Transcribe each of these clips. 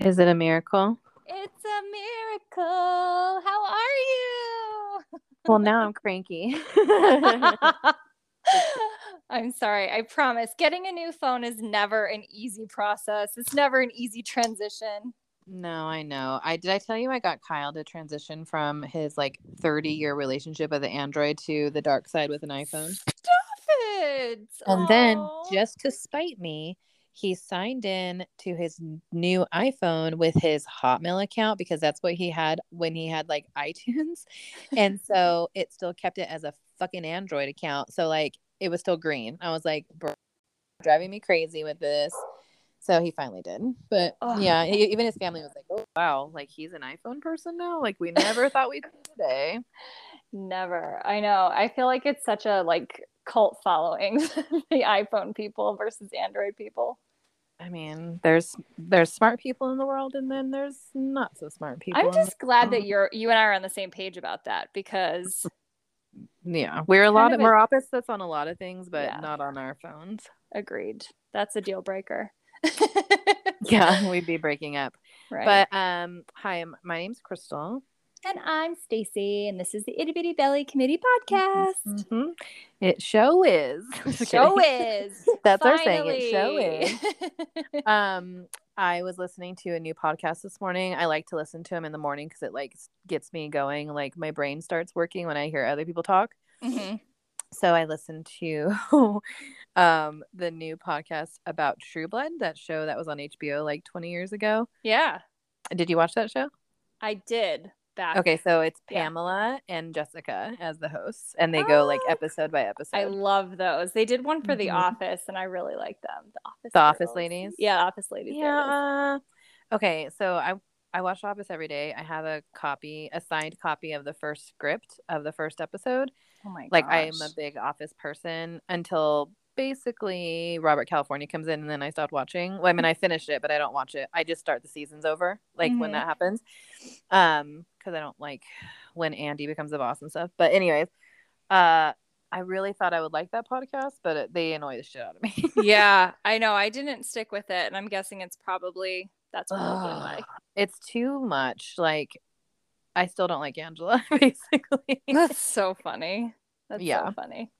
Is it a miracle? It's a miracle. How are you? Well, now I'm cranky. I'm sorry. I promise. Getting a new phone is never an easy process. It's never an easy transition. No, I know. I did I tell you I got Kyle to transition from his like 30 year relationship with the Android to the dark side with an iPhone. Stop it. And then just to spite me, he signed in to his new iPhone with his Hotmail account because that's what he had when he had like iTunes. And so it still kept it as a fucking Android account. So like it was still green. I was like, bro, driving me crazy with this. So he finally did. But yeah, even his family was like, oh, wow, like he's an iPhone person now? Like we never thought we'd see today. Never. I know. I feel like it's such a like cult following the iPhone people versus Android people. I mean, there's there's smart people in the world, and then there's not so smart people. I'm just glad that you're you and I are on the same page about that because yeah, we're a lot of of we're opposites on a lot of things, but Yeah. not on our phones. agreed. That's a deal breaker. Yeah, we'd be breaking up. right. But um, hi, my name's Crystal. and I'm Staci, and this is the Itty Bitty Belly Committee podcast. Mhm. It show is. Show is That's our saying. It show is. um i was listening to a new podcast this morning i like to listen to them in the morning because it like gets me going like my brain starts working when i hear other people talk Mhm. so i listened to um the new podcast about true blood that show that was on hbo like 20 years ago Yeah, did you watch that show I did back. okay so it's Yeah. pamela and jessica as the hosts and they go like Oh. episode by episode I love those. They did one for The Mhm. Office, and I really like them. The Office. The Office ladies? Yeah, Office ladies. there it is. Yeah. Okay, so I I watch Office every day. I have a copy, a signed copy of the first script of the first episode. Oh my Like I am a big Office person until basically Robert California comes in and then I stopped watching. Well, I mean I finished it, but I don't watch it. I just start the seasons over like when Mhm. that happens. Um cuz I don't like when Andy becomes the boss and stuff. But anyways, uh I really thought I would like that podcast, but it, they annoy the shit out of me. yeah, I know. I didn't stick with it, and I'm guessing it's probably that's probably why. it's too much. Like, I still don't like Angela, basically. That's so funny. That's Yeah. so funny.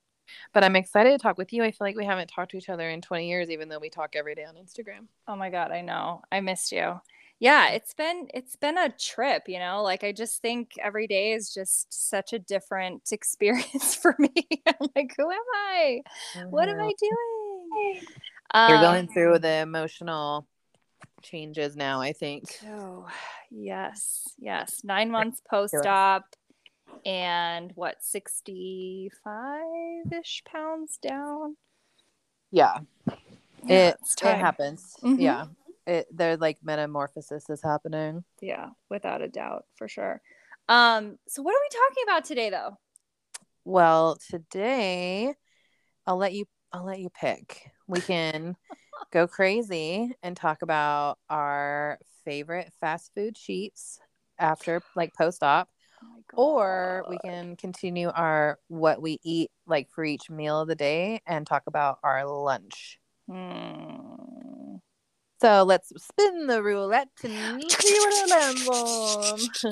But I'm excited to talk with you. I feel like we haven't talked to each other in 20 years, even though we talk every day on Instagram. Oh my god, I know. I missed you. Yeah, it's been it's been a trip, you know. Like I just think every day is just such a different experience for me. I'm like, who am I? What am I doing? You're Um, going through the emotional changes now, I think. Oh, yes, yes. Nine months post op and what, 65 ish pounds down? Yeah, Yeah, it, it's it happens. Mhm. Yeah. It, they're like metamorphosis is happening. Yeah, without a doubt, for sure. Um, so what are we talking about today though? Well, today I'll let you I'll let you pick. We can go crazy and talk about our favorite fast food cheats after like post op my or we can continue our what we eat like for each meal of the day and talk about our lunch. Hmm. So let's spin the roulette and see what it lands.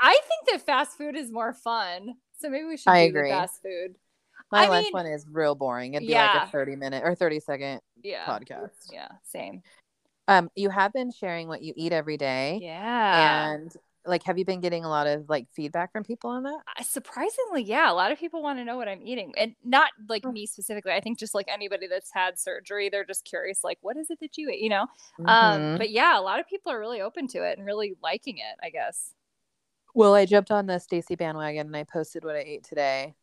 I think that fast food is more fun. So maybe we should I do agree. the fast food. My I lunch mean- one is real boring. It'd be like a 30 minute or 30 second Yeah. podcast. Yeah, same. Um, you have been sharing what you eat every day. Yeah. And like have you been getting a lot of like feedback from people on that? I- surprisingly, yeah, a lot of people want to know what I'm eating, and not like Oh. me specifically. I think just like anybody that's had surgery, they're just curious, like, what is it that you eat, you know? Um, Mhm. but yeah, a lot of people are really open to it and really liking it. I guess. well, I jumped on the Staci bandwagon and I posted what I ate today.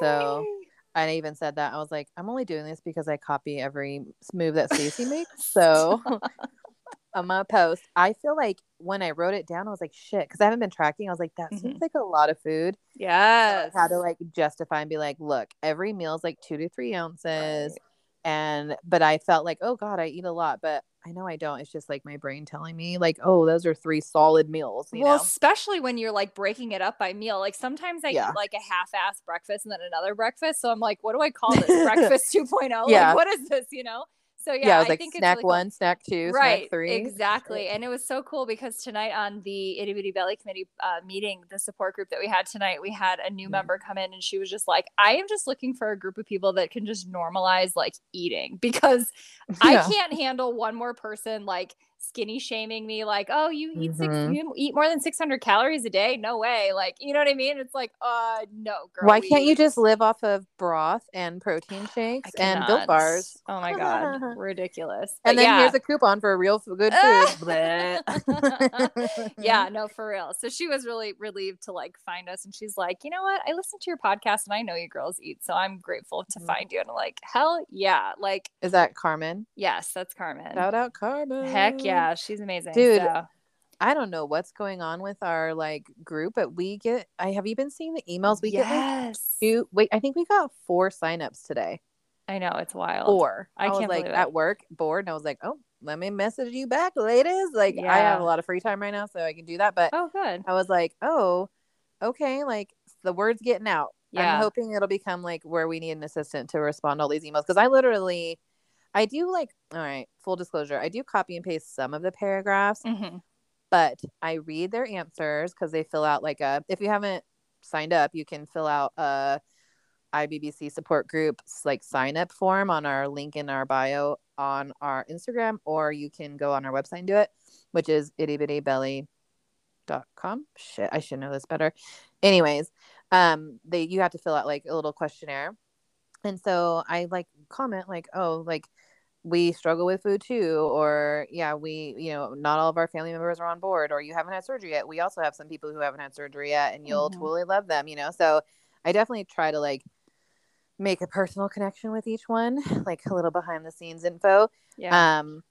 So- Yay! I even said that I was like, I'm only doing this because I copy every move that Staci makes. So I'm gonna post. I feel like when I wrote it down, I was like, shit, because I haven't been tracking. I was like, that seems Mhm. like a lot of food. So yes. I had to like justify and be like, look, every meal is like two to three ounces. Right. And but I felt like, oh God, I eat a lot. But I know I don't. It's just like my brain telling me, like, oh, those are three solid meals. You well, know? especially when you're like breaking it up by meal. Like sometimes I Yeah. eat like a half-ass breakfast and then another breakfast. So I'm like, what do I call this? breakfast 2.0? Yeah. Like, what is this? You know? So yeah, yeah, I was like think it's snack really cool. one, snack two, right snack three. exactly and it was so cool because tonight on the itty bitty belly committee uh, meeting the support group that we had tonight we had a new Mhm. member come in and she was just like i am just looking for a group of people that can just normalize like eating because i can't handle one more person like skinny shaming me like oh you eat six Mhm. you eat more than 600 calories a day no way like you know what i mean it's like uh no girl Why can't you just live off of broth and protein shakes and built bars? oh my god ridiculous And But then yeah. here's a coupon for real good food. Yeah, no, for real. So she was really relieved to like find us, and she's like, you know what? I listened to your podcast, and I know you girls eat, so I'm grateful to Mhm. find you. And I'm like, hell yeah, like Is that Carmen? yes, that's Carmen. Shout out Carmen. Heck yeah, she's amazing, Dude, So, I don't know what's going on with our like group, but we get I have you been seeing the emails? We get like yes, two wait, I think we got four signups today. I know it's wild. Four. I was can't like at work, bored, and I was like, Oh, let me message you back, ladies. Like I have a lot of free time right now, so I can do that. But Oh, good. I was like, Oh, okay, like the word's getting out. Yeah. I'm hoping it'll become like where we need an assistant to respond to all these emails. Cause I literally I do like all right, full disclosure, I do copy and paste some of the paragraphs, Mhm. but I read their answers because they fill out like a if you haven't signed up, you can fill out a IBBC support groups like sign up form on our link in our bio on our Instagram, or you can go on our website and do it, which is ittybitty.belly.com. Shit, I should know this better. Anyways, um, they you have to fill out like a little questionnaire. And so I like comment like, oh, like we struggle with food too, or yeah, we, you know, not all of our family members are on board, or you haven't had surgery yet. We also have some people who haven't had surgery yet, and you'll Mhm. totally love them, you know. So I definitely try to like make a personal connection with each one, like a little behind the scenes info. Yeah. Um,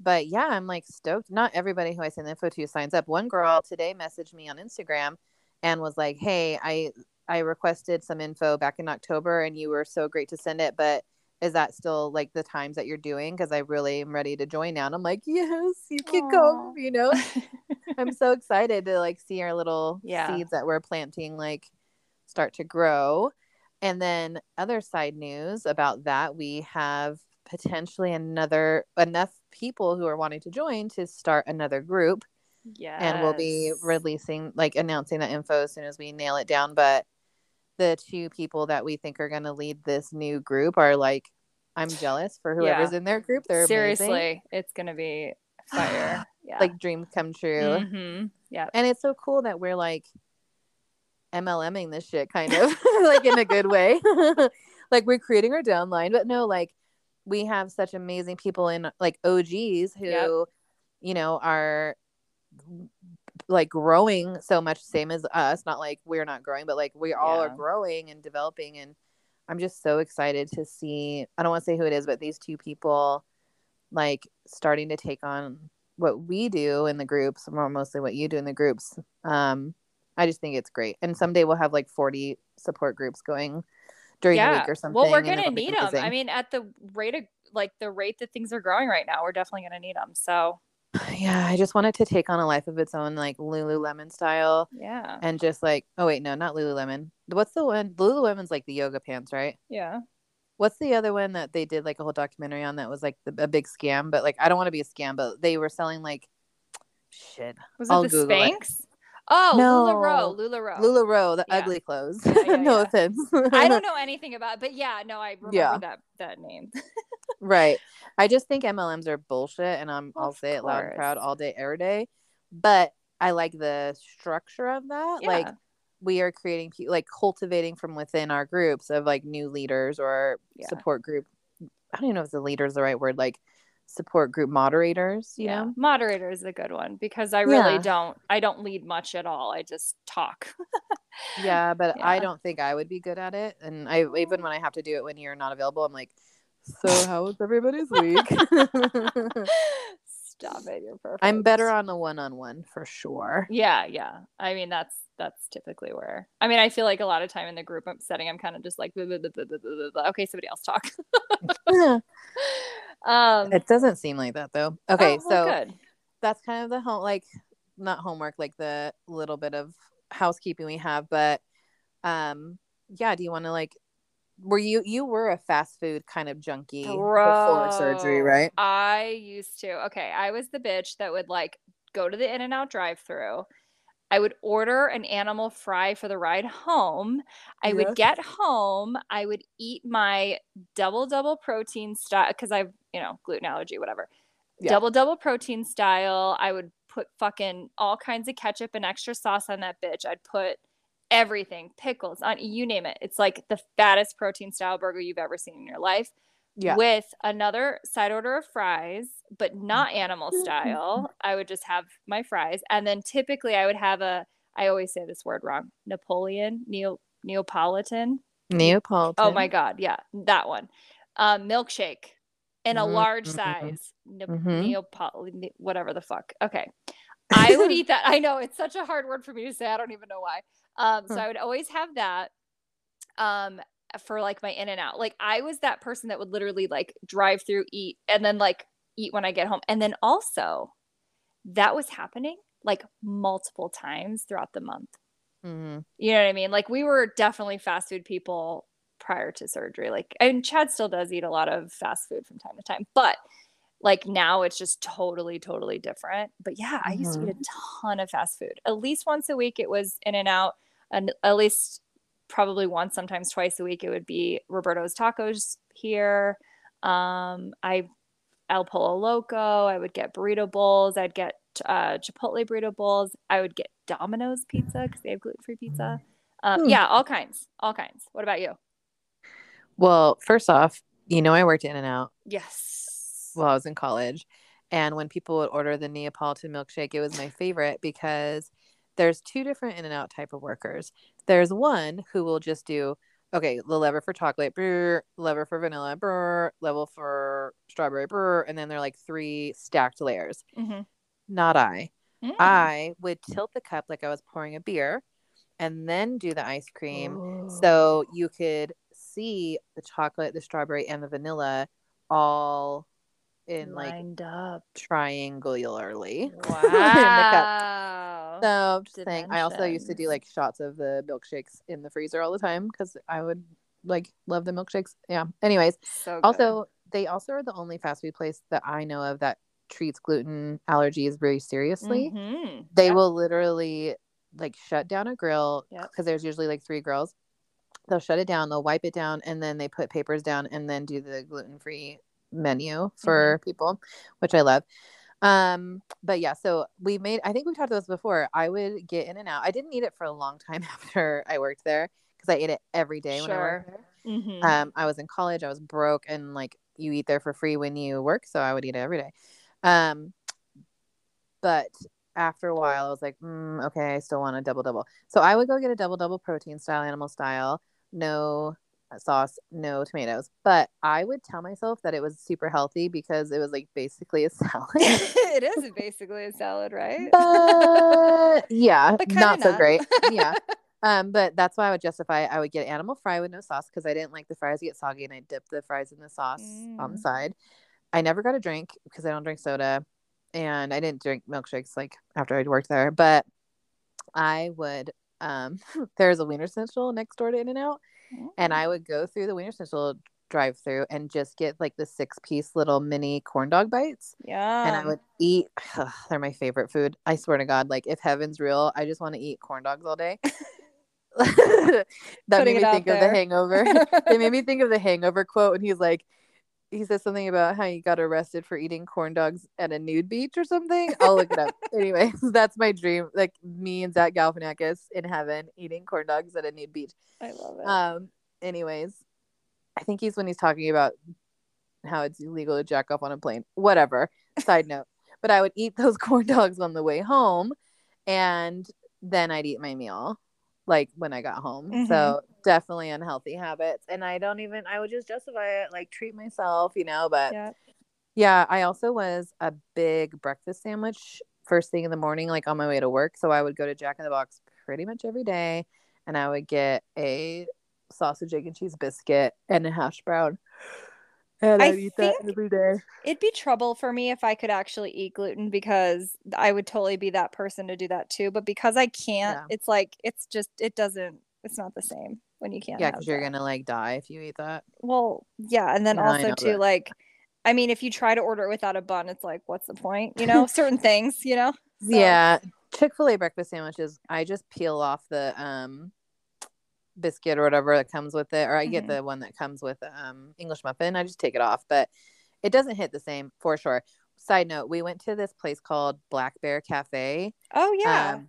but yeah, I'm like stoked. Not everybody who I send info to signs up. One girl today messaged me on Instagram and was like, "Hey, I I requested some info back in October, and you were so great to send it, but." Is that still like the times that you're doing? Because I really am ready to join now. And I'm like, yes, you can Aw. come. You know, I'm so excited to like see our little Yeah. seeds that we're planting like start to grow. And then other side news about that, we have potentially another enough people who are wanting to join to start another group yeah. and we'll be releasing like announcing that info as soon as we nail it down but the two people that we think are going to lead this new group are like i'm jealous for whoever's in their group they're seriously, amazing. it's gonna be fire. Yeah. like dreams come true hmm Yeah. and it's so cool that we're like MLMing this shit kind of like in a good way. like we're creating our downline, but no, like we have such amazing people in like OGs who, Yep. you know, are like growing so much same as us. Not like we're not growing, but like we all are growing and developing. And I'm just so excited to see I don't want to say who it is, but these two people like starting to take on what we do in the groups, more mostly what you do in the groups. Um, I just think it's great. And someday we'll have like 40 support groups going during the week or something. Well, we're gonna need them. I mean, at the rate of like the rate that things are growing right now, we're definitely gonna need them. So yeah, I just wanted to take on a life of its own, like Lululemon style, yeah, and just like, oh wait, no, not Lululemon. What's the one? Lululemon's like the yoga pants, right? yeah. What's the other one that they did like a whole documentary on that was like the, a big scam? But like, I don't want to be a scam, but they were selling like shit. Was it I'll the Google it. Oh, No. LuLaRoe, LuLaRoe. Lularoe, the Yeah. ugly clothes. Yeah, yeah, no offense. I don't know anything about, it, but yeah, no, I remember that that name. Right. I just think MLMs are bullshit, and I'm I'll Of say it loud and proud all day, every day. But I like the structure of that. Like we are creating, like cultivating from within our groups of like new leaders or support group. I don't even know if the leader is the right word. Like support group moderators. You yeah, know. moderator is a good one because I really Yeah. don't. I don't lead much at all. I just talk. Yeah, but I don't think I would be good at it. And I even when I have to do it when you're not available, I'm like, so how was everybody's week? Stop it. You're perfect. I'm better on the one-on-one for sure. Yeah, yeah. I mean, that's that's typically where. I mean, I feel like a lot of time in the group I'm setting, I'm kind of just like, blah, blah, blah. okay, somebody else talk. Um, It doesn't seem like that though. Okay, oh, well, so good. that's kind of the home like not homework, like the little bit of housekeeping we have, but um yeah, do you want to like were you you were a fast food kind of junkie before surgery, right? I used to. Okay, I was the bitch that would like go to the In and Out drive through. I would order an animal fry for the ride home. I would get home. I would eat my double double protein stuff because I've, you know, gluten allergy, whatever. Yeah. Double double protein style. I would put fucking all kinds of ketchup and extra sauce on that bitch. I'd put everything, pickles, on you name it. It's like the fattest protein style burger you've ever seen in your life Yeah. with another side order of fries, but not animal style. I would just have my fries. And then typically I would have a, I always say this word wrong, Napoleon, Neo, Neapolitan. Neapolitan. Oh my God. Yeah, that one. Um, milkshake in a large Mhm. size. Ne- Mhm. Neapol- whatever the fuck. Okay. I would eat that. I know it's such a hard word for me to say. I don't even know why. Um, so I would always have that um for like my in and out. Like I was that person that would literally like drive through, eat, and then like eat when I get home. And then also that was happening like multiple times throughout the month. Mhm. You know what I mean? Like we were definitely fast food people prior to surgery. Like and Chad still does eat a lot of fast food from time to time, but like now it's just totally totally different. But yeah, I used to eat a ton of fast food. At least once a week it was in and out and at least probably once sometimes twice a week it would be Roberto's tacos here. Um I El Polo Loco, I would get burrito bowls, I'd get uh, Chipotle burrito bowls, I would get Domino's pizza because they have gluten free pizza. Um, Hmm. Yeah, all kinds, all kinds. What about you? Well, first off, you know I worked in and out Yes. while I was in college. And when people would order the Neapolitan milkshake, it was my favorite because there's two different in and out type of workers. There's one who will just do okay, the lever for chocolate, brr, lever for vanilla, brr, level for strawberry, brr, and then they're like three stacked layers. Mhm. Not I. Mm. I would tilt the cup like I was pouring a beer and then do the ice cream so you could see the chocolate, the strawberry, and the vanilla all in like lined up. triangularly. in the cup. Wow. So I'm just saying, I also used to do like shots of the milkshakes in the freezer all the time because I would like love the milkshakes. Yeah. Anyways, so also they also are the only fast food place that I know of that treats gluten allergies very seriously. Mhm. They Yep. will literally like shut down a grill Yep. because there's usually like three grills. They'll shut it down, they'll wipe it down, and then they put papers down and then do the gluten free menu for Mm-hmm. people, which I love. Um, but yeah, so we made I think we've talked about this before. I would get in and out. I didn't eat it for a long time after I worked there because I ate it every day when I worked Sure. there. Mhm. Um, I was in college, I was broke, and like you eat there for free when you work, so I would eat it every day. Um, but after a while, I was like, mm, okay, I still want a double double. So I would go get a double double protein style, animal style, no sauce, no tomatoes. But I would tell myself that it was super healthy because it was like basically a salad. it is basically a salad, right? but yeah, But kinda not so great. Yeah. Um, but that's why I would justify I would get animal fry with no sauce because I didn't like the fries to get soggy and I dipped the fries in the sauce on the Mm. side. I never got a drink because I don't drink soda and I didn't drink milkshakes like after I'd worked there. But I would um there's a Wienerschnitzel next door to In and Out and. I would go through the Wienerschnitzel drive through and just get like the six piece little mini corn dog bites yeah. and I would eat. they're my favorite food. I swear to God, like if heaven's real, I just want to eat corn dogs all day. that Putting made me think of the. Hangover. it made me think of the Hangover quote, and he's like, he says something about how he got arrested for eating corn dogs at a nude beach or something. I'll look it up. anyway, that's my dream. Like me and Zach Galifianakis in heaven eating corn dogs at a nude beach. I love it. Um. Anyways, I think he's when he's talking about how it's illegal to jack off on a plane. Whatever. Side note. But I would eat those corn dogs on the way home, and then I'd eat my meal, like when I got home. Mhm. So definitely unhealthy habits, and I don't even. I would just justify it, like treat myself, you know. But yeah. yeah, I also was a big breakfast sandwich first thing in the morning, like on my way to work. So I would go to Jack in the Box pretty much every day, and I would get a sausage, egg, and cheese biscuit and a hash brown. And I I eat that think- every day. It'd be trouble for me if I could actually eat gluten because I would totally be that person to do that too. But because I can't, Yeah. it's like it's just it doesn't it's not the same when you can't. Yeah, because you're gonna like die if you eat that. Well, yeah, and then Yeah, also too, that. like, I mean, if you try to order it without a bun, it's like, what's the point? You know, certain things, you know. So- Yeah, Chick Fil A breakfast sandwiches. I just peel off the um biscuit or whatever that comes with it, or I get Mhm. the one that comes with um English muffin. I just take it off, but it doesn't hit the same for sure. Side note: We went to this place called Black Bear Cafe. Oh yeah. Um,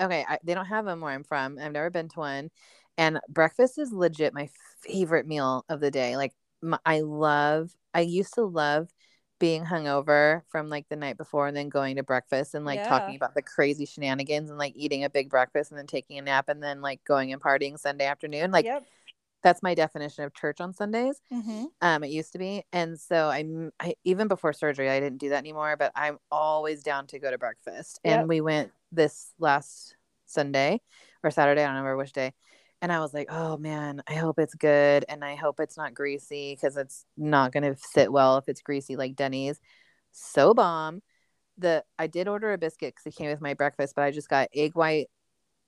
okay, I, they don't have them where I'm from. I've never been to one, and breakfast is legit my favorite meal of the day. Like my, I love. I used to love being hungover from like the night before and then going to breakfast and like Yeah. talking about the crazy shenanigans and like eating a big breakfast and then taking a nap and then like going and partying Sunday afternoon. Like yep. that's my definition of church on Sundays. hmm Um, it used to be, and so I'm I, even before surgery, I didn't do that anymore. But I'm always down to go to breakfast, Yep. and we went this last Sunday or Saturday, I don't remember which day, and I was like, oh man, I hope it's good, and I hope it's not greasy because it's not gonna sit well if it's greasy like Denny's. So bomb. The I did order a biscuit because it came with my breakfast, but I just got egg white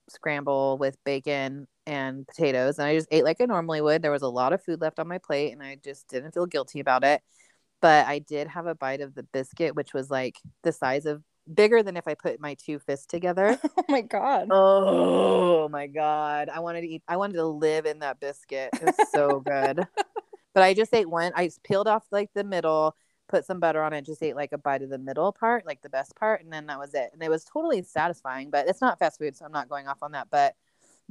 scramble with bacon and potatoes and I just ate like I normally would. There was a lot of food left on my plate and I just didn't feel guilty about it. But I did have a bite of the biscuit which was like the size of bigger than if I put my two fists together. Oh my god. oh my god. I wanted to eat I wanted to live in that biscuit. It was so good. But I just ate one. I just peeled off like the middle, put some butter on it, just ate like a bite of the middle part, like the best part, and then that was it. And it was totally satisfying, but it's not fast food, so I'm not going off on that. But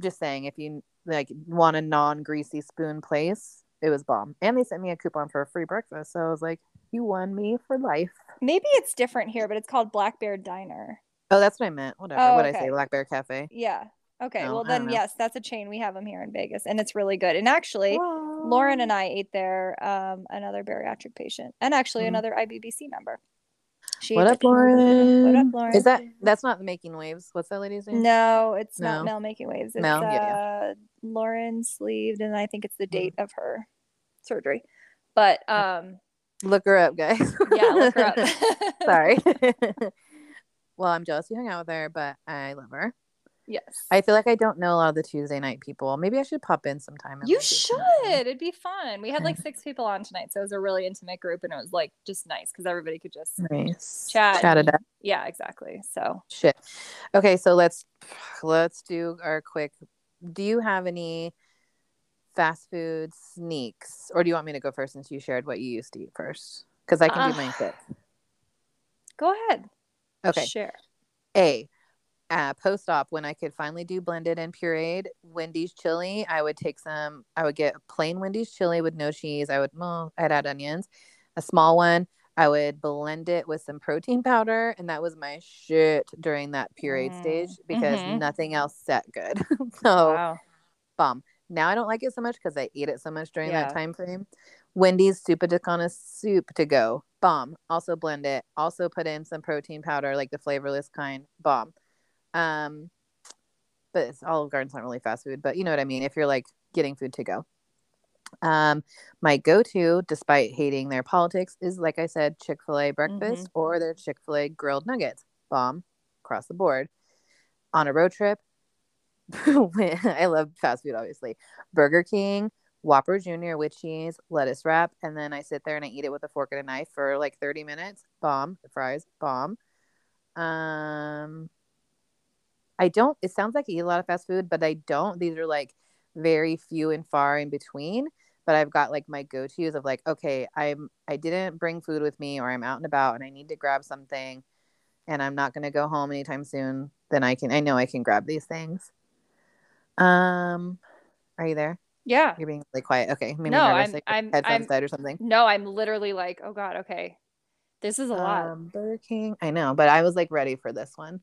just saying, if you like want a non-greasy spoon place, it was bomb. And they sent me a coupon for a free breakfast, so I was like, "You won me for life." Maybe it's different here, but it's called Black Bear Diner. Oh, that's what I meant. Whatever. Oh, what I say, Black Bear Cafe. Yeah. Okay. No, well, then yes, that's a chain. We have them here in Vegas, and it's really good. And actually, Lauren and I ate there. Um, another bariatric patient, and actually Mhm. another IBBC member. She What up. Lauren? What up, Lauren? Is that that's not making waves? What's that lady's name? No, it's No. not Mel making waves. It's Mel, uh, yeah, Lauren sleeved, and I think it's the Mhm. date of her surgery. But um, Look her up, guys. yeah, look her up. Sorry. well, I'm jealous you hung out with her, but I love her. yes, I feel like I don't know a lot of the Tuesday night people. Maybe I should pop in sometime. you like, get to should. It'd be fun. We had like six people on tonight, so it was a really intimate group, and it was like just nice because everybody could just Nice. Chat. Chat it up. yeah, exactly. So Shit. Okay, so let's let's do our quick. Do you have any fast food sneaks, or do you want me to go first since you shared what you used to eat first? Because I can do Uh, mine quick. go ahead. Okay. share. A, uh, post op when I could finally do blended and pureed Wendy's chili, I would take some. I would get plain Wendy's chili with no cheese. I would well, I'd add onions, a small one. I would blend it with some protein powder, and that was my shit during that pureed Mm, stage because mhm. nothing else set good. so wow. bomb. Now I don't like it so much because I ate it so much during Yeah. that time frame. Wendy's Zuppa Toscana soup to go. Bomb. Also blend it. Also put in some protein powder, like the flavorless kind. Bomb. Um, but it's Olive Garden's not really fast food, but you know what I mean. If you're like getting food to go. Um, my go-to, despite hating their politics, is like I said, Chick Fil A breakfast or their Chick Fil A grilled nuggets. Bomb across the board. On a road trip, I love fast food, obviously. Burger King, Whopper Jr. with cheese, lettuce wrap, and then I sit there and I eat it with a fork and a knife for like 30 minutes. Bomb. The fries, bomb. Um, I don't. It sounds like I eat a lot of fast food, but I don't. These are like very few and far in between. But I've got like my go tos of like, okay, I'm I didn't bring food with me, or I'm out and about and I need to grab something, and I'm not gonna go home anytime soon. Then I can. I know I can grab these things. Um, are you there? Yeah. You're being really quiet. Okay, maybe No, nervous. I'm- like I'm- headphones I'm- or something. No, I'm literally like, oh god, okay. This is a lot. Um, Burger King. I know, but I was like ready for this one,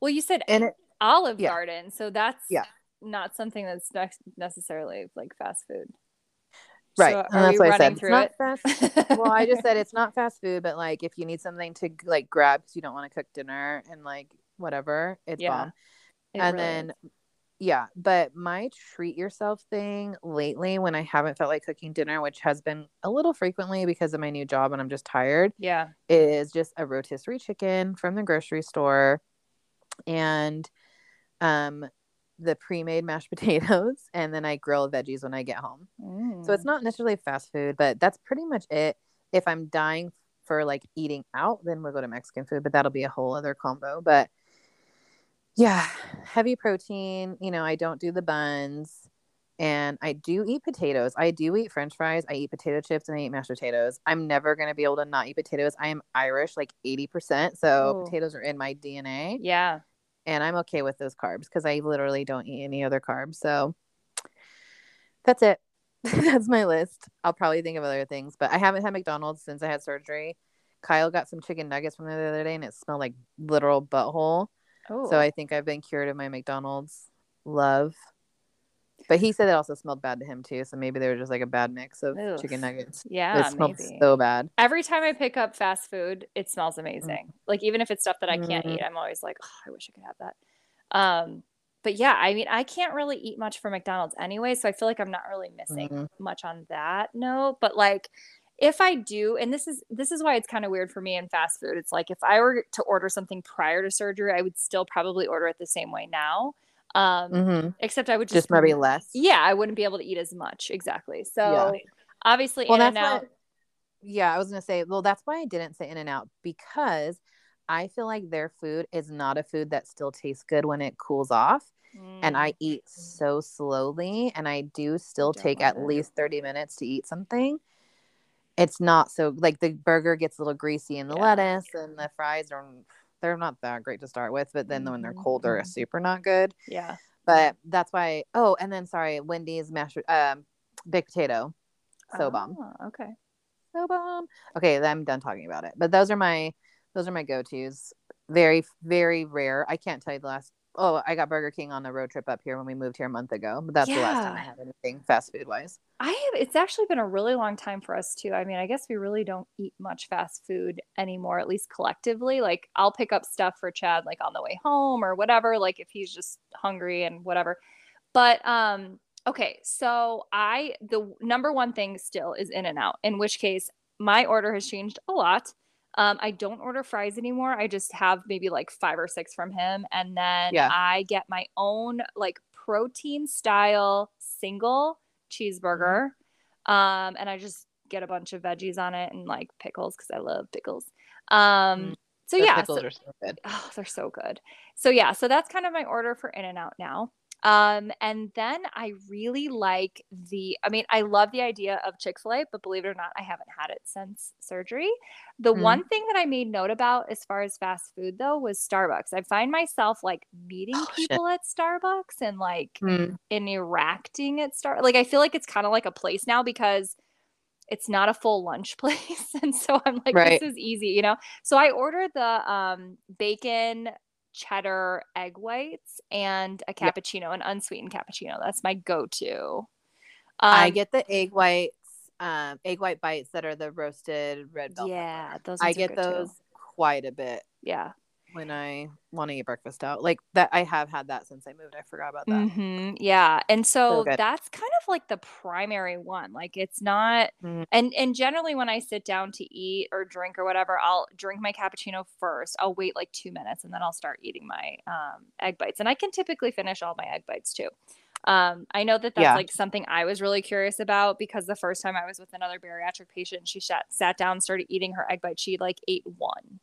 Well, you said and it. Olive yeah. Garden, so that's Yeah. not something that's nec- necessarily like fast food. Right, So and that's what I said. It's not it? fast well i just said it's not fast food but like if you need something to like grab because you don't want to cook dinner and like whatever it's Yeah, bomb It and really then is. Yeah, but my treat yourself thing lately when I haven't felt like cooking dinner, which has been a little frequently because of my new job and I'm just tired, Yeah. is just a rotisserie chicken from the grocery store and um the pre-made mashed potatoes and then I grill veggies when I get home. So it's Mm. not necessarily fast food, but that's pretty much it. If I'm dying for like eating out, then we'll go to Mexican food, but that'll be a whole other combo. But yeah, heavy protein. You know, I don't do the buns and I do eat potatoes. I do eat french fries. I eat potato chips and I eat mashed potatoes. I'm never going to be able to not eat potatoes. I am Irish like 80%. So Ooh. potatoes are in my DNA Yeah. and I'm okay with those carbs because I literally don't eat any other carbs. So that's it. that's my list. I'll probably think of other things, but I haven't had McDonald's since I had surgery. Kyle got some chicken nuggets from there the other day and it smelled like literal butthole. Oh. So I think I've been cured of my McDonald's love. But he said it also smelled bad to him too. So maybe they were just like a bad mix of Oof. chicken nuggets. yeah, it smelled maybe. so bad. Every time I pick up fast food, it smells amazing. Like even if it's stuff that I can't Mhm. eat, I'm always like, oh, I wish I could have that. Um, but yeah, I mean, I can't really eat much from McDonald's anyway, so I feel like I'm not really missing Mhm. much on that note. But like, if I do, and this is this is why it's kind of weird for me in fast food. It's like if I were to order something prior to surgery, I would still probably order it the same way now. Um, hmm except I would just, Just maybe less. yeah, I wouldn't be able to eat as much. Exactly. So obviously, Well, In and Out. Yeah, I was gonna say. Well, that's why I didn't say In and Out because I feel like their food is not a food that still tastes good when it cools off. And Mm. I eat so slowly, and I do still don't take at it. least thirty minutes to eat something. It's not so like the burger gets a little greasy in the Yeah. lettuce, and the fries are they're not that great to start with. But then when they're Mhm. cold, they're super not good. yeah. But that's why. Oh, and then sorry, Wendy's mashed um, baked potato, so bomb. Ah, okay. so bomb. Okay, I'm done talking about it. But those are my those are my go tos. Very very rare. I can't tell you the last. Oh, I got Burger King on a road trip up here when we moved here a month ago. But that's the last time I Yeah. had anything fast food wise. I have. It's actually been a really long time for us too. I mean, I guess we really don't eat much fast food anymore, at least collectively. Like, I'll pick up stuff for Chad, like on the way home or whatever. Like, if he's just hungry and whatever. But um, okay. So I the number one thing still is In and Out. In which case, my order has changed a lot. Um, I don't order fries anymore. I just have maybe like five or six from him, and then Yeah. I get my own like protein style single cheeseburger. Um, and I just get a bunch of veggies on it and like pickles because I love pickles. Um, Mm. so Those yeah, pickles so- are so good. oh, they're so good. So yeah, so that's kind of my order for In and Out now. Um, and then I really like the, I mean, I love the idea of Chick fil A, but believe it or not, I haven't had it since surgery. The Mm. one thing that I made note about as far as fast food though was Starbucks. I find myself like meeting Oh, shit. people at Starbucks and like Mm. interacting at Star. Like I feel like it's kind of like a place now because it's not a full lunch place, and so I'm like, Right. this is easy, you know. So I ordered the um, bacon cheddar egg whites and a Yep. cappuccino, an unsweetened cappuccino. That's my go-to. Um, I get the egg whites, um, egg white bites that are the roasted red velvet. yeah, those. I get good too. those quite a bit Yeah. When I want to eat breakfast out. Like that, I have had that since I moved. I forgot about that. hmm Yeah. And so good. that's kind of like the primary one. Like it's not Mhm. and and generally when I sit down to eat or drink or whatever, I'll drink my cappuccino first. I'll wait like 2 minutes and then I'll start eating my um egg bites. And I can typically finish all my egg bites too. Um, I know that that's Yeah. like something I was really curious about because the first time I was with another bariatric patient, she sat, sat down, started eating her egg bite. She like ate one.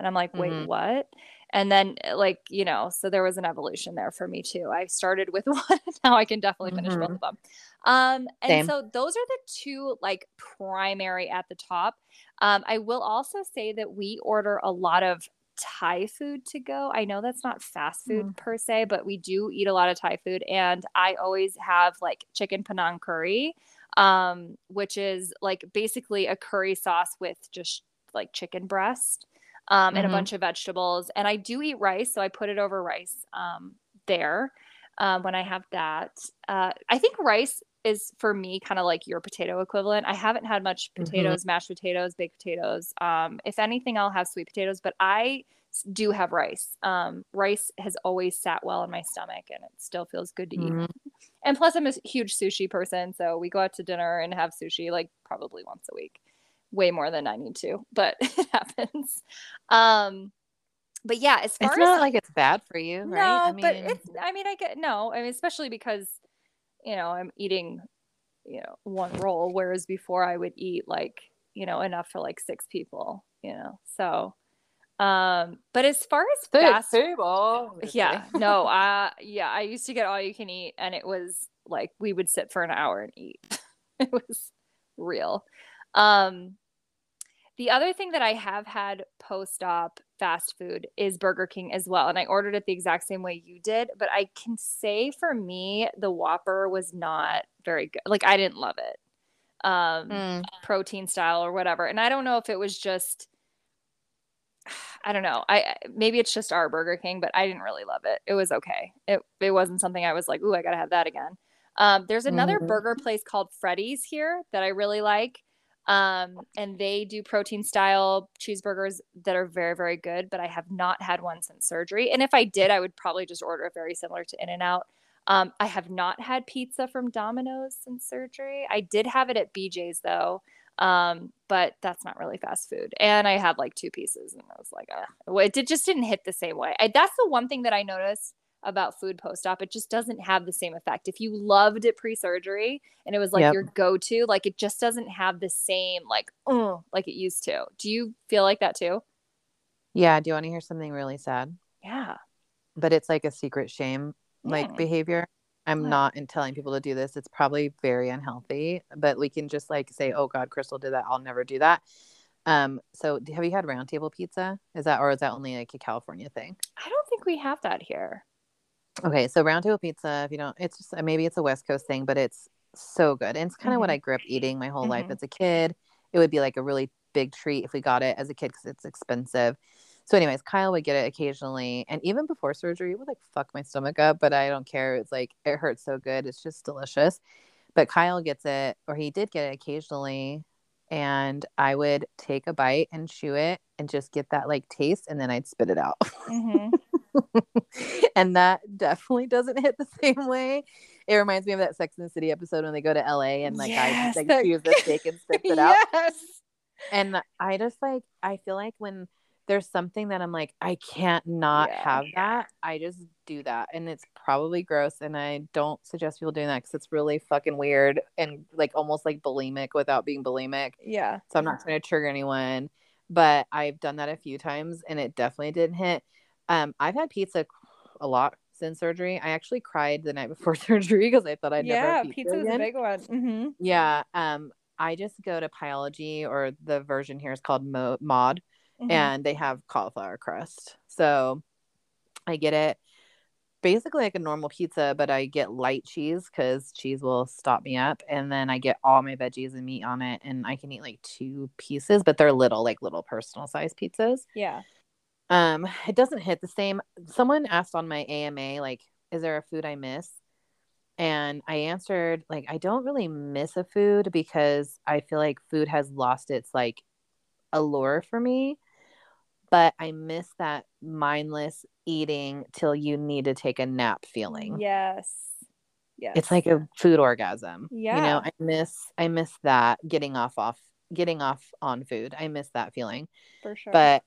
And I'm like, wait, Mhm. what? And then, uh, like, you know, so there was an evolution there for me too. I started with one. now I can definitely finish both Mhm. of them. Um, and Same. so those are the two like primary at the top. Um, I will also say that we order a lot of Thai food to go. I know that's not fast food Mm. per se, but we do eat a lot of Thai food. And I always have like chicken panang curry, um, which is like basically a curry sauce with just like chicken breast um, and a Mhm. bunch of vegetables. And I do eat rice, so I put it over rice um, there uh, when I have that. Uh, I think rice is for me kind of like your potato equivalent. I haven't had much Mhm. potatoes, mashed potatoes, baked potatoes. Um, if anything, I'll have sweet potatoes, but I do have rice. Um, rice has always sat well in my stomach and it still feels good to mm-hmm. eat. And plus, I'm a huge sushi person. So we go out to dinner and have sushi like probably once a week, way more than I need to, but it happens. Um, but yeah, as far it's as not like it's bad for you, no. I mean, but it's, I mean, I get, no, I mean, especially because, you know, I'm eating, you know, one roll, whereas before I would eat like, you know, enough for like six people, you know, so um, but as far as Six fast, people. yeah, no, uh, yeah, I used to get all you can eat, and it was like we would sit for an hour and eat. it was real. Um, the other thing that I have had post op fast food is Burger King as well. And I ordered it the exact same way you did. But I can say for me, the Whopper was not very good. Like, I didn't love it, um, mm. protein style or whatever. And I don't know if it was just I don't know. I maybe it's just our Burger King, but I didn't really love it. It was okay. It it wasn't something I was like, "Ooh, I got to have that again." Um, there's another mm-hmm. burger place called Freddy's here that I really like. Um, and they do protein style cheeseburgers that are very, very good, but I have not had one since surgery. And if I did, I would probably just order it very similar to In and Out. Um, I have not had pizza from Domino's since surgery. I did have it at BJ's though. Um, but that's not really fast food. And I had like two pieces and I was like, uh, it did, just didn't hit the same way. I, that's the one thing that I noticed about food post op. It just doesn't have the same effect. If you loved it pre surgery and it was like yep. your go to, like it just doesn't have the same, like, uh, like it used to. Do you feel like that too? Yeah. Do you want to hear something really sad? Yeah. But it's like a secret shame like behavior. I'm not in telling people to do this. It's probably very unhealthy, but we can just like say, "Oh God, Crystal did that. I'll never do that." Um, so have you had roundtable pizza? Is that or is that only like a California thing? I don't think we have that here. Okay, so roundtable pizza, if you don't, it's just maybe it's a West Coast thing, but it's so good. And it's kind of mm-hmm. what I grew up eating my whole mm-hmm. life as a kid. It would be like a really big treat if we got it as a kid because it's expensive. So, anyways, Kyle would get it occasionally, and even before surgery, it would like fuck my stomach up, but I don't care. It's like it hurts so good. It's just delicious. But Kyle gets it, or he did get it occasionally, and I would take a bite and chew it and just get that like taste, and then I'd spit it out. Mm-hmm. and that definitely doesn't hit the same way. It reminds me of that Sex and the City episode when they go to LA and like yes, I like chews the steak and spits it out. Yes. And I just like I feel like when there's something that I'm like, I can't not yeah, have that. I just do that. And it's probably gross. And I don't suggest people doing that because it's really fucking weird and like almost like bulimic without being bulimic. Yeah. So I'm not trying to trigger anyone, but I've done that a few times and it definitely didn't hit. Um, I've had pizza a lot since surgery. I actually cried the night before surgery because I thought I'd yeah, never. Yeah, pizza is a big one. Mm-hmm. Yeah. Um, I just go to Pieology or the version here is called Mo- Mod mm-hmm. and they have cauliflower crust. So I get it basically like a normal pizza, but I get light cheese because cheese will stop me up. And then I get all my veggies and meat on it. And I can eat like two pieces, but they're little, like little personal size pizzas. Yeah. Um, it doesn't hit the same. Someone asked on my AMA, like, is there a food I miss? And I answered, like, I don't really miss a food because I feel like food has lost its like allure for me but I miss that mindless eating till you need to take a nap feeling. Yes. Yes. It's like a food orgasm. Yeah. You know, I miss I miss that getting off off getting off on food. I miss that feeling. For sure. But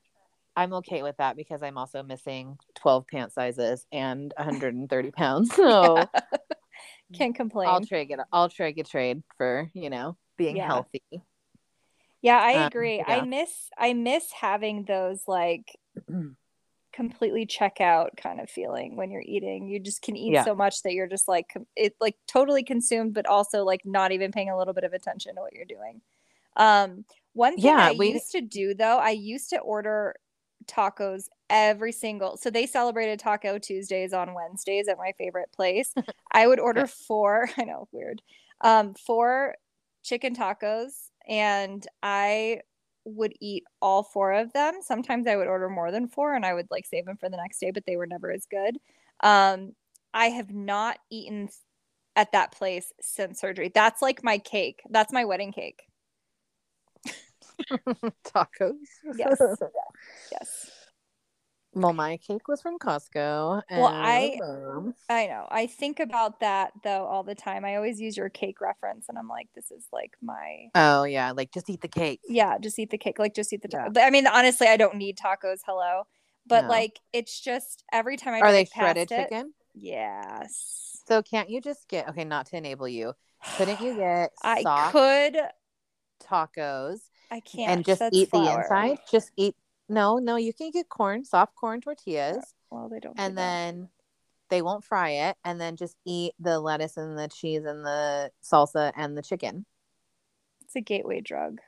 I'm okay with that because I'm also missing 12 pant sizes and 130 pounds. So yeah. can't complain. I'll trade it. I'll trade a trade for, you know, being yeah. healthy. Yeah, I um, agree. Yeah. I miss I miss having those like completely check out kind of feeling when you're eating. You just can eat so much that you're just like it like totally consumed, but also like not even paying a little bit of attention to what you're doing. Um, one thing yeah, I we... used to do though, I used to order tacos every single so they celebrated taco tuesdays on wednesdays at my favorite place i would order four i know weird um four chicken tacos and I would eat all four of them. Sometimes I would order more than four and I would like save them for the next day, but they were never as good. Um, I have not eaten at that place since surgery. That's like my cake. That's my wedding cake. Tacos. yes. yes. Well, my cake was from Costco. Well, I- um, I know. I think about that though all the time. I always use your cake reference, and I'm like, this is like my Oh yeah, like just eat the cake. yeah. Just eat the cake. Like just eat the. Yeah. taco. I mean, honestly, I don't need tacos. Hello, but No. like it's just every time I Are they shredded it- chicken? Yes. So can't you just get okay? Not to enable you. Couldn't you get I could. tacos I can't. and just That's eat the inside? Just eat. No, no, you can get corn, soft corn tortillas, Well, they don't. and that. then they won't fry it, and then just eat the lettuce and the cheese and the salsa and the chicken. it's a gateway drug.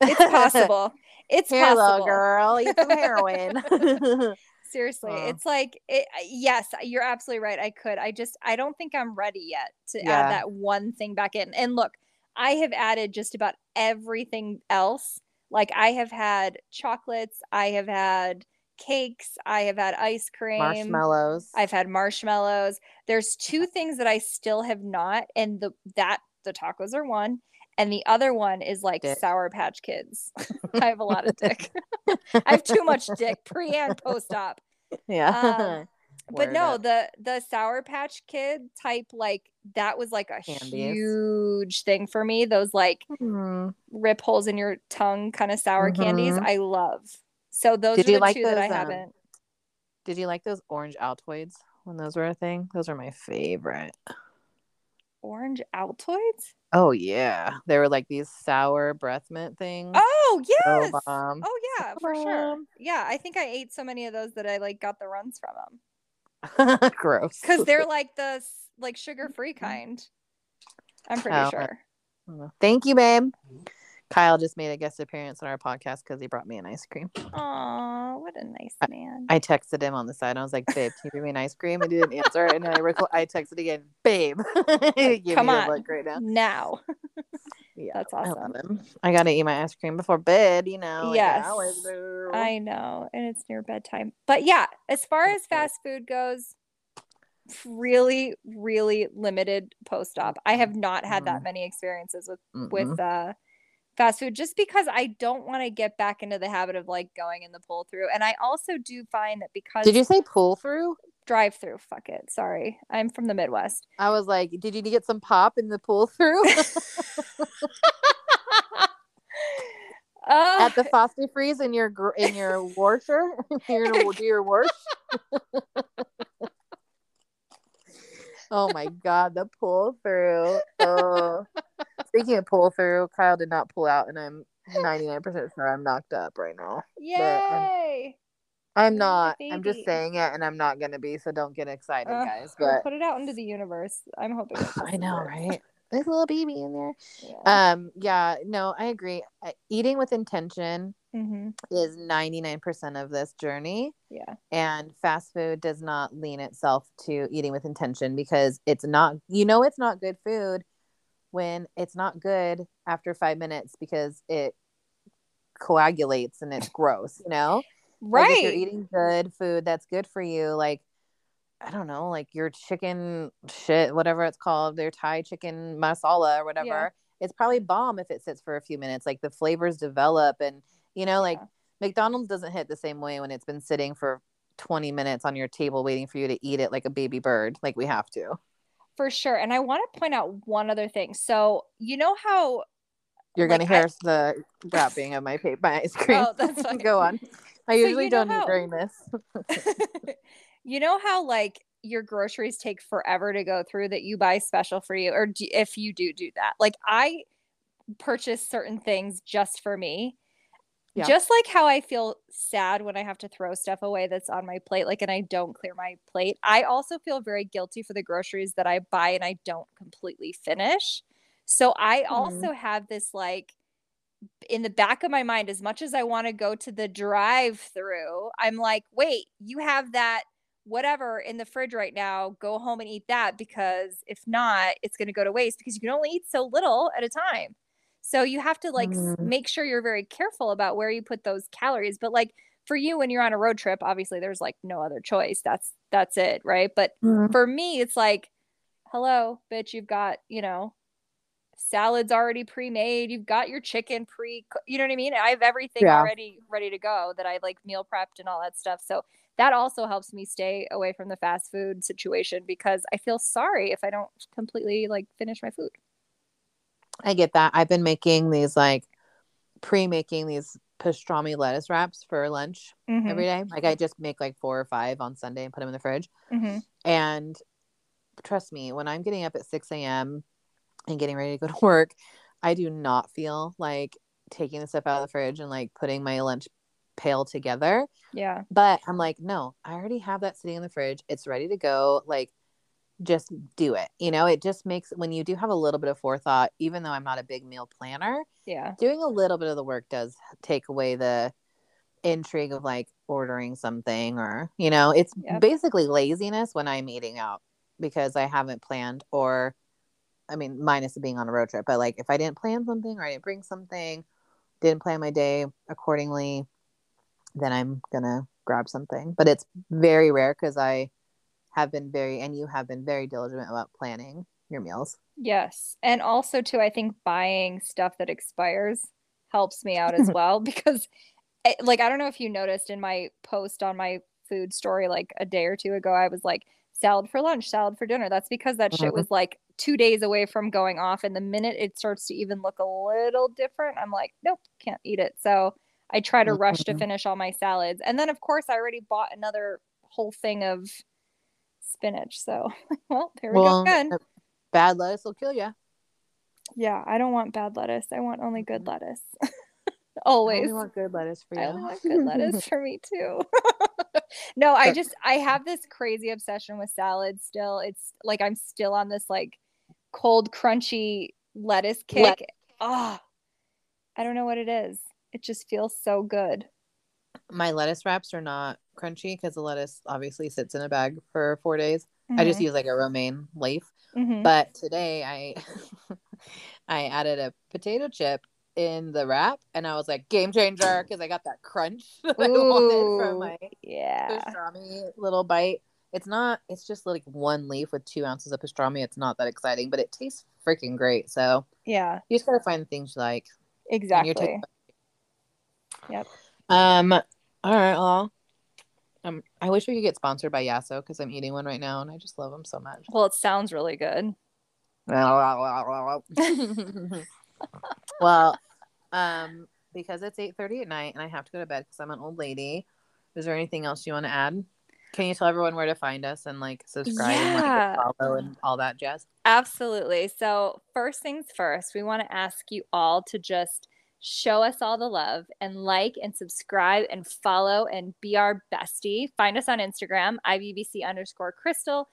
It's possible. It's little possible. girl, eat some heroin. Seriously, Aw. it's like it, yes, you're absolutely right. I could. I just I don't think I'm ready yet to Yeah. add that one thing back in. And look, I have added just about everything else. Like I have had chocolates, I have had cakes, I have had ice cream, Marshmallows. I've had marshmallows. There's two things that I still have not, and the that the tacos are one, and the other one is like Dick. Sour Patch Kids. I have a lot of dick. I have too much dick pre and post op. yeah. Um, But no, the the Sour Patch Kid type like that was like a Candies. huge thing for me. Those like Hmm. rip holes in your tongue kind of sour candies, Mhm. I love. So those Did are you the like two that I um, haven't. Did you like those orange Altoids when those were a thing? Those are my favorite. Orange Altoids? Oh yeah, they were like these sour breath mint things. Oh So yes. bomb. Oh yeah, for sure. Yeah, I think I ate so many of those that I like got the runs from them Gross. because they're like the like sugar free mm-hmm. kind. I'm pretty Oh, sure. Thank you, babe. Kyle just made a guest appearance on our podcast because he brought me an ice cream. Aw, what a nice man. I texted him on the side. I was like, "Babe, can you give me an ice cream?" And he didn't answer. And I rec- I texted again, "Babe, Come on. right now." now. Yeah, That's I awesome. him. I gotta eat my ice cream before bed. You know. Yes. I know, and it's near bedtime. But yeah, as far as fast food goes, really, really limited post op. I have not had that Mhm. many experiences with Mm-mm. with uh fast food just because I don't want to get back into the habit of like going in the pull through. And I also do find that because Did you say pull through? Drive through, fuck it. Sorry. I'm from the Midwest. I was like, did you get some pop in the pull through Uh, at the Frosty Freeze in your gr- in your washer? You're gonna do your wash. oh my god, the pull through. Oh. Speaking of pull through, Kyle did not pull out, and I'm 99% sure I'm knocked up right now. yay. I'm not. I'm just saying it, and I'm not gonna be. So don't get excited, Uh, guys. But put it out into the universe. I'm hoping. I know, right? There's a little baby in there. Yeah. Um, yeah, no, I agree. Uh, Eating with intention hmm is 99% of this journey, Yeah. and fast food does not lean itself to eating with intention because it's not. You know, it's not good food when it's not good after five minutes because it coagulates and it's gross. You know. Right. Like if you're eating good food that's good for you, like I don't know, like your chicken shit, whatever it's called, their Thai chicken masala or whatever. Yeah. It's probably bomb if it sits for a few minutes. Like the flavors develop and you know, like Yeah. McDonald's doesn't hit the same way when it's been sitting for 20 minutes on your table waiting for you to eat it like a baby bird, like we have to. For sure. And I want to point out one other thing. So, you know how You're Like, gonna I- hear the wrapping of my my ice oh, cream. Oh, that's. Go on. I So usually you know don't how- eat during this. you know how like your groceries take forever to go through that you buy special for you or do, if you do do that. Like I purchase certain things just for me. Yeah. Just like how I feel sad when I have to throw stuff away that's on my plate, like, and I don't clear my plate. I also feel very guilty for the groceries that I buy and I don't completely finish. So I Mhm. also have this like in the back of my mind, as much as I want to go to the drive through, I'm like, wait, you have that whatever in the fridge right now. Go home and eat that because if not, it's going to go to waste because you can only eat so little at a time. So you have to like Mm. make sure you're very careful about where you put those calories. But like for you, when you're on a road trip, obviously there's like no other choice. That's that's it, right? But for me, it's like, hello, bitch, you've got, you know, salads already pre-made. You've got your chicken pre, you know what I mean? I have everything Yeah. already ready to go that I like meal prepped and all that stuff. So that also helps me stay away from the fast food situation because I feel sorry if I don't completely like finish my food. I get that. I've been making these like pre-making these pastrami lettuce wraps for lunch Mhm. every day. Like I just make like four or five on Sunday and put them in the fridge. Mhm. And trust me, when I'm getting up at 6 a.m. and getting ready to go to work, I do not feel like taking the stuff out of the fridge and like putting my lunch pail together. Yeah. But I'm like, no, I already have that sitting in the fridge. It's ready to go. Like, just do it. You know, it just makes when you do have a little bit of forethought, even though I'm not a big meal planner, Yeah. doing a little bit of the work does take away the intrigue of like ordering something or, you know, it's Yep. basically laziness when I'm eating out because I haven't planned or, I mean, minus being on a road trip, but like if I didn't plan something or I didn't bring something, didn't plan my day accordingly, then I'm gonna grab something. But it's very rare because I have been very, and you have been very diligent about planning your meals. Yes. And also too, I think buying stuff that expires helps me out as well because I- like I don't know if you noticed in my post on my food story like a day or two ago, I was like salad for lunch, salad for dinner. That's because that shit Mhm. was like two days away from going off. And the minute it starts to even look a little different, I'm like, nope, can't eat it. So I try to rush to Mhm. finish all my salads. And then of course I already bought another whole thing of spinach. So well, there we Well, go again. uh, bad lettuce will kill you. Yeah, I don't want bad lettuce. I want only good Mhm. lettuce. I Always. only want good lettuce for you. I want good lettuce for me too. no, I just I have this crazy obsession with salads still. It's like I'm still on this like cold crunchy lettuce Let- kick. Ah. I don't know what it is. It just feels so good. My lettuce wraps are not crunchy because the lettuce obviously sits in a bag for four days. I just use like a romaine leaf. Mhm. But today I I added a potato chip in the wrap and I was like game changer because I got that crunch that I wanted from my yeah. pastrami little bite. It's not it's just like one leaf with two ounces of pastrami. It's not that exciting, but it tastes freaking great. So Yeah, you just gotta find things you like. exactly. taking- Yep. Um all right, well. Um, I wish we could get sponsored by Yasso because I'm eating one right now and I just love them so much. Well, it sounds really good. well, um, because it's eight thirty at night and I have to go to bed because I'm an old lady. Is there anything else you want to add? Can you tell everyone where to find us and like subscribe and like follow and all that jazz? Absolutely. So, first things first, we want to ask you all to just show us all the love and like and subscribe and follow and be our bestie. Find us on Instagram, IBBC underscore crystal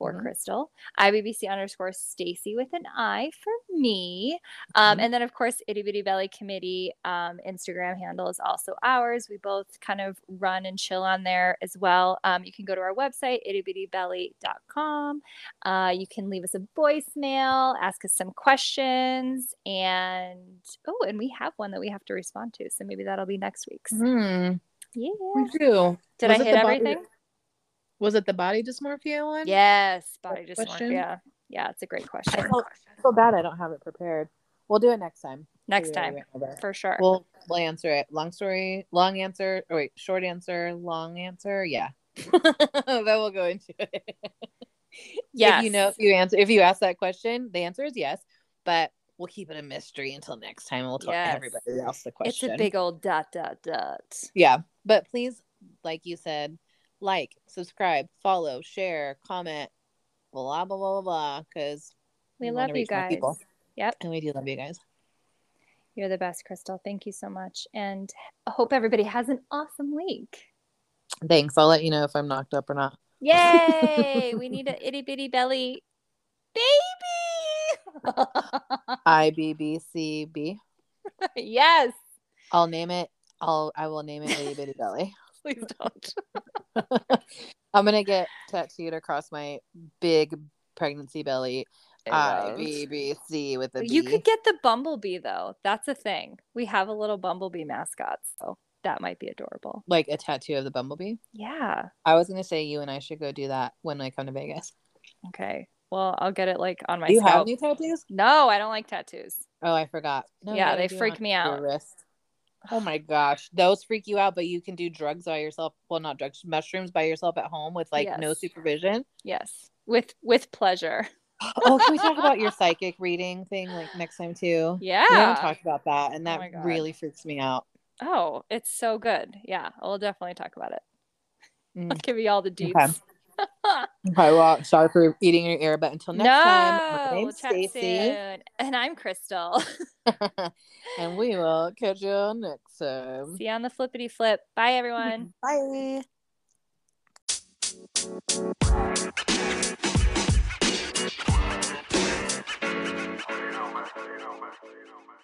for Mhm. Crystal, IBBC underscore Staci with an I for me. Um, Mhm. And then, of course, Itty Bitty Belly Committee um, Instagram handle is also ours. We both kind of run and chill on there as well. Um, you can go to our website, ittybittybelly.com. Uh, you can leave us a voicemail, ask us some questions, and oh, and we have one that we have to respond to. So maybe that'll be next week's. Hmm. Yeah. We do. Did Was I hit body- everything? Was it the body dysmorphia one? Yes, body question. dysmorphia. Yeah, it's a great I question. feel, I feel bad I don't have it prepared. We'll do it next time. Next time, went over it. for sure. We'll we'll answer it. Long story, long answer. Or wait, short answer, long answer. Yeah. then we'll go into it. If you know if you answer if you ask that question, the answer is yes. But we'll keep it a mystery until next time. We'll tell Yes. everybody else the question. it's a big old dot dot dot. yeah. But please, like you said, like, subscribe, follow, share, comment, blah blah blah blah blah. Because We love you guys. Yep. and we do love you guys. You're the best, Crystal. Thank you so much. And I hope everybody has an awesome week. Thanks. I'll let you know if I'm knocked up or not. Yay! we need an itty bitty belly baby. I B B C B. yes. I'll name it. I'll I will name it Itty Bitty Belly. Please don't. I'm gonna get tattooed across my big pregnancy belly. I love. B B C with a B. You could get the bumblebee though. That's a thing. We have a little bumblebee mascot, so that might be adorable. like a tattoo of the bumblebee. Yeah. I was gonna say you and I should go do that when I come to Vegas. Okay. Well, I'll get it like on my do you have any tattoos? No, I don't like tattoos. Oh, I forgot. No, Yeah, they freak on me your out. wrist. Oh my gosh, those freak you out, but you can do drugs by yourself. Well, not drugs, mushrooms by yourself at home with like no supervision. Yes. With with pleasure. Oh, can we talk about your psychic reading thing like next time too? Yeah. We haven't talked about that, and Oh that God. really freaks me out. Oh, it's so good. Yeah, I'll definitely talk about it. Mm. I'll give you all the deets. Okay. Hi, well, sorry for eating your ear, but until next no, time, my name's Staci. And I'm Crystal. and we will catch you next time. See you on the flippity flip. Bye, everyone. Bye. you know, man.